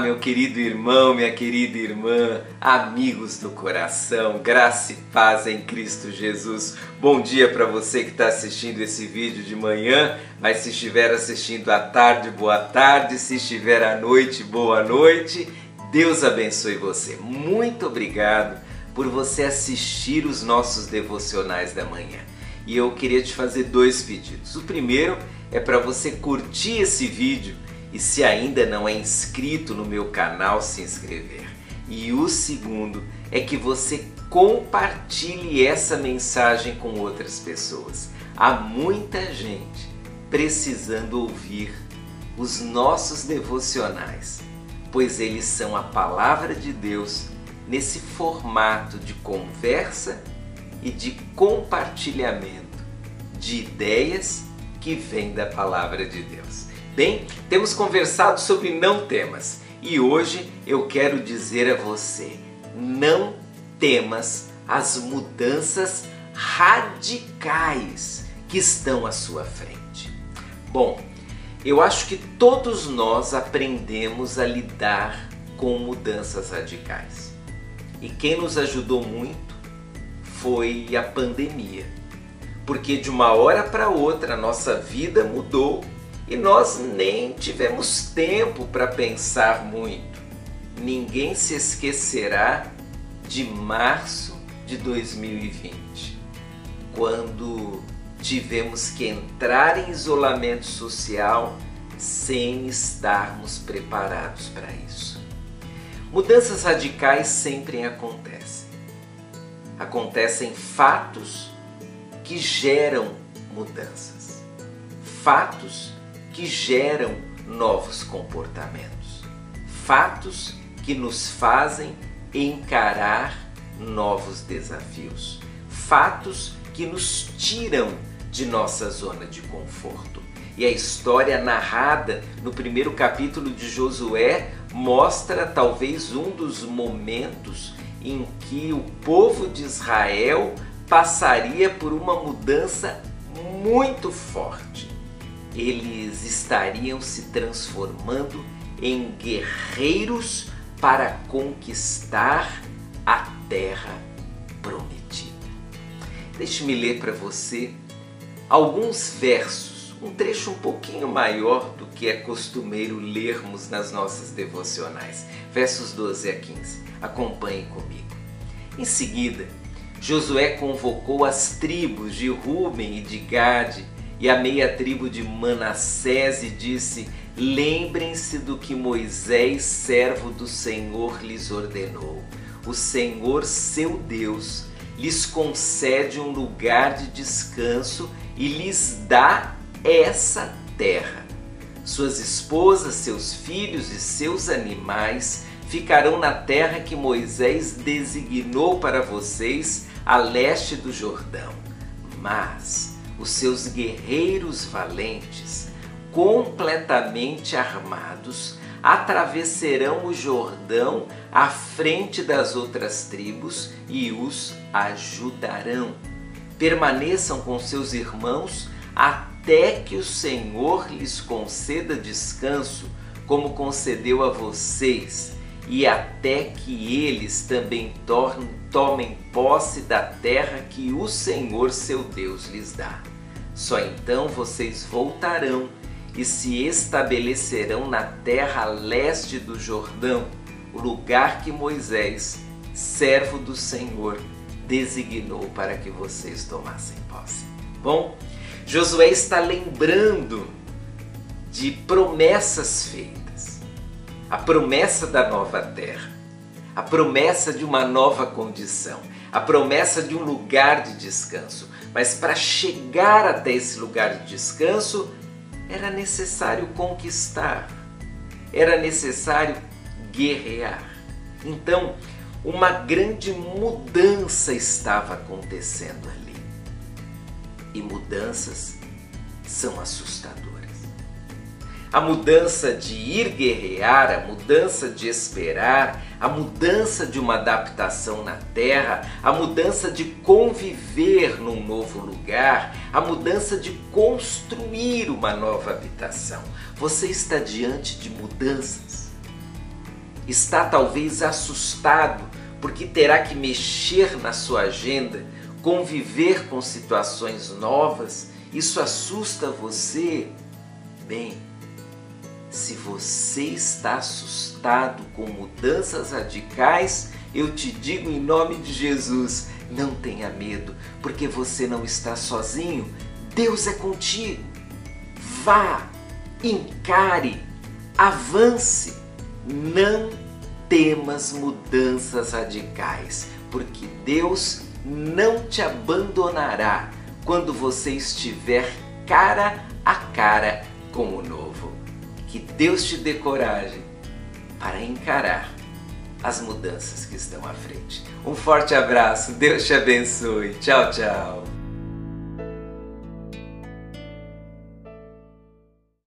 Meu querido irmão, minha querida irmã, amigos do coração, graça e paz em Cristo Jesus. Bom dia para você que está assistindo esse vídeo de manhã, mas se estiver assistindo à tarde, boa tarde, se estiver à noite, boa noite. Deus abençoe você. Muito obrigado por você assistir os nossos devocionais da manhã. E eu queria te fazer dois pedidos. O primeiro é para você curtir esse vídeo e se ainda não é inscrito no meu canal, se inscrever. E o segundo é que você compartilhe essa mensagem com outras pessoas. Há muita gente precisando ouvir os nossos devocionais, pois eles são a palavra de Deus nesse formato de conversa e de compartilhamento de ideias que vêm da palavra de Deus. Bem, temos conversado sobre não temas e hoje eu quero dizer a você: não temas as mudanças radicais que estão à sua frente. Bom, eu acho que todos nós aprendemos a lidar com mudanças radicais. E quem nos ajudou muito foi a pandemia. Porque de uma hora para outra a nossa vida mudou e nós nem tivemos tempo para pensar muito. Ninguém se esquecerá de março de 2020, quando tivemos que entrar em isolamento social sem estarmos preparados para isso. Mudanças radicais sempre acontecem. Acontecem fatos que geram mudanças. Fatos que geram novos comportamentos, fatos que nos fazem encarar novos desafios, fatos que nos tiram de nossa zona de conforto. E a história narrada no primeiro capítulo de Josué mostra talvez um dos momentos em que o povo de Israel passaria por uma mudança muito forte eles estariam se transformando em guerreiros para conquistar a terra prometida. Deixe-me ler para você alguns versos, um trecho um pouquinho maior do que é costumeiro lermos nas nossas devocionais. Versos 12 a 15. Acompanhe comigo. Em seguida, Josué convocou as tribos de Ruben e de Gade e a meia tribo de Manassés e disse: Lembrem-se do que Moisés, servo do Senhor, lhes ordenou. O Senhor, seu Deus, lhes concede um lugar de descanso e lhes dá essa terra. Suas esposas, seus filhos e seus animais ficarão na terra que Moisés designou para vocês a leste do Jordão. Mas os seus guerreiros valentes, completamente armados, atravessarão o Jordão à frente das outras tribos e os ajudarão. Permaneçam com seus irmãos até que o Senhor lhes conceda descanso, como concedeu a vocês, e até que eles também tornem tomem posse da terra que o Senhor seu Deus lhes dá. Só então vocês voltarão e se estabelecerão na terra leste do Jordão, o lugar que Moisés, servo do Senhor, designou para que vocês tomassem posse. Bom, Josué está lembrando de promessas feitas. A promessa da nova terra a promessa de uma nova condição, a promessa de um lugar de descanso. Mas para chegar até esse lugar de descanso, era necessário conquistar, era necessário guerrear. Então, uma grande mudança estava acontecendo ali. E mudanças são assustadoras a mudança de ir guerrear, a mudança de esperar, a mudança de uma adaptação na terra, a mudança de conviver num novo lugar, a mudança de construir uma nova habitação. Você está diante de mudanças. está talvez assustado porque terá que mexer na sua agenda, conviver com situações novas. Isso assusta você? Bem, se você está assustado com mudanças radicais, eu te digo em nome de Jesus, não tenha medo, porque você não está sozinho. Deus é contigo. Vá, encare, avance. Não temas mudanças radicais, porque Deus não te abandonará quando você estiver cara a cara com o novo. Que Deus te dê coragem para encarar as mudanças que estão à frente. Um forte abraço, Deus te abençoe. Tchau, tchau.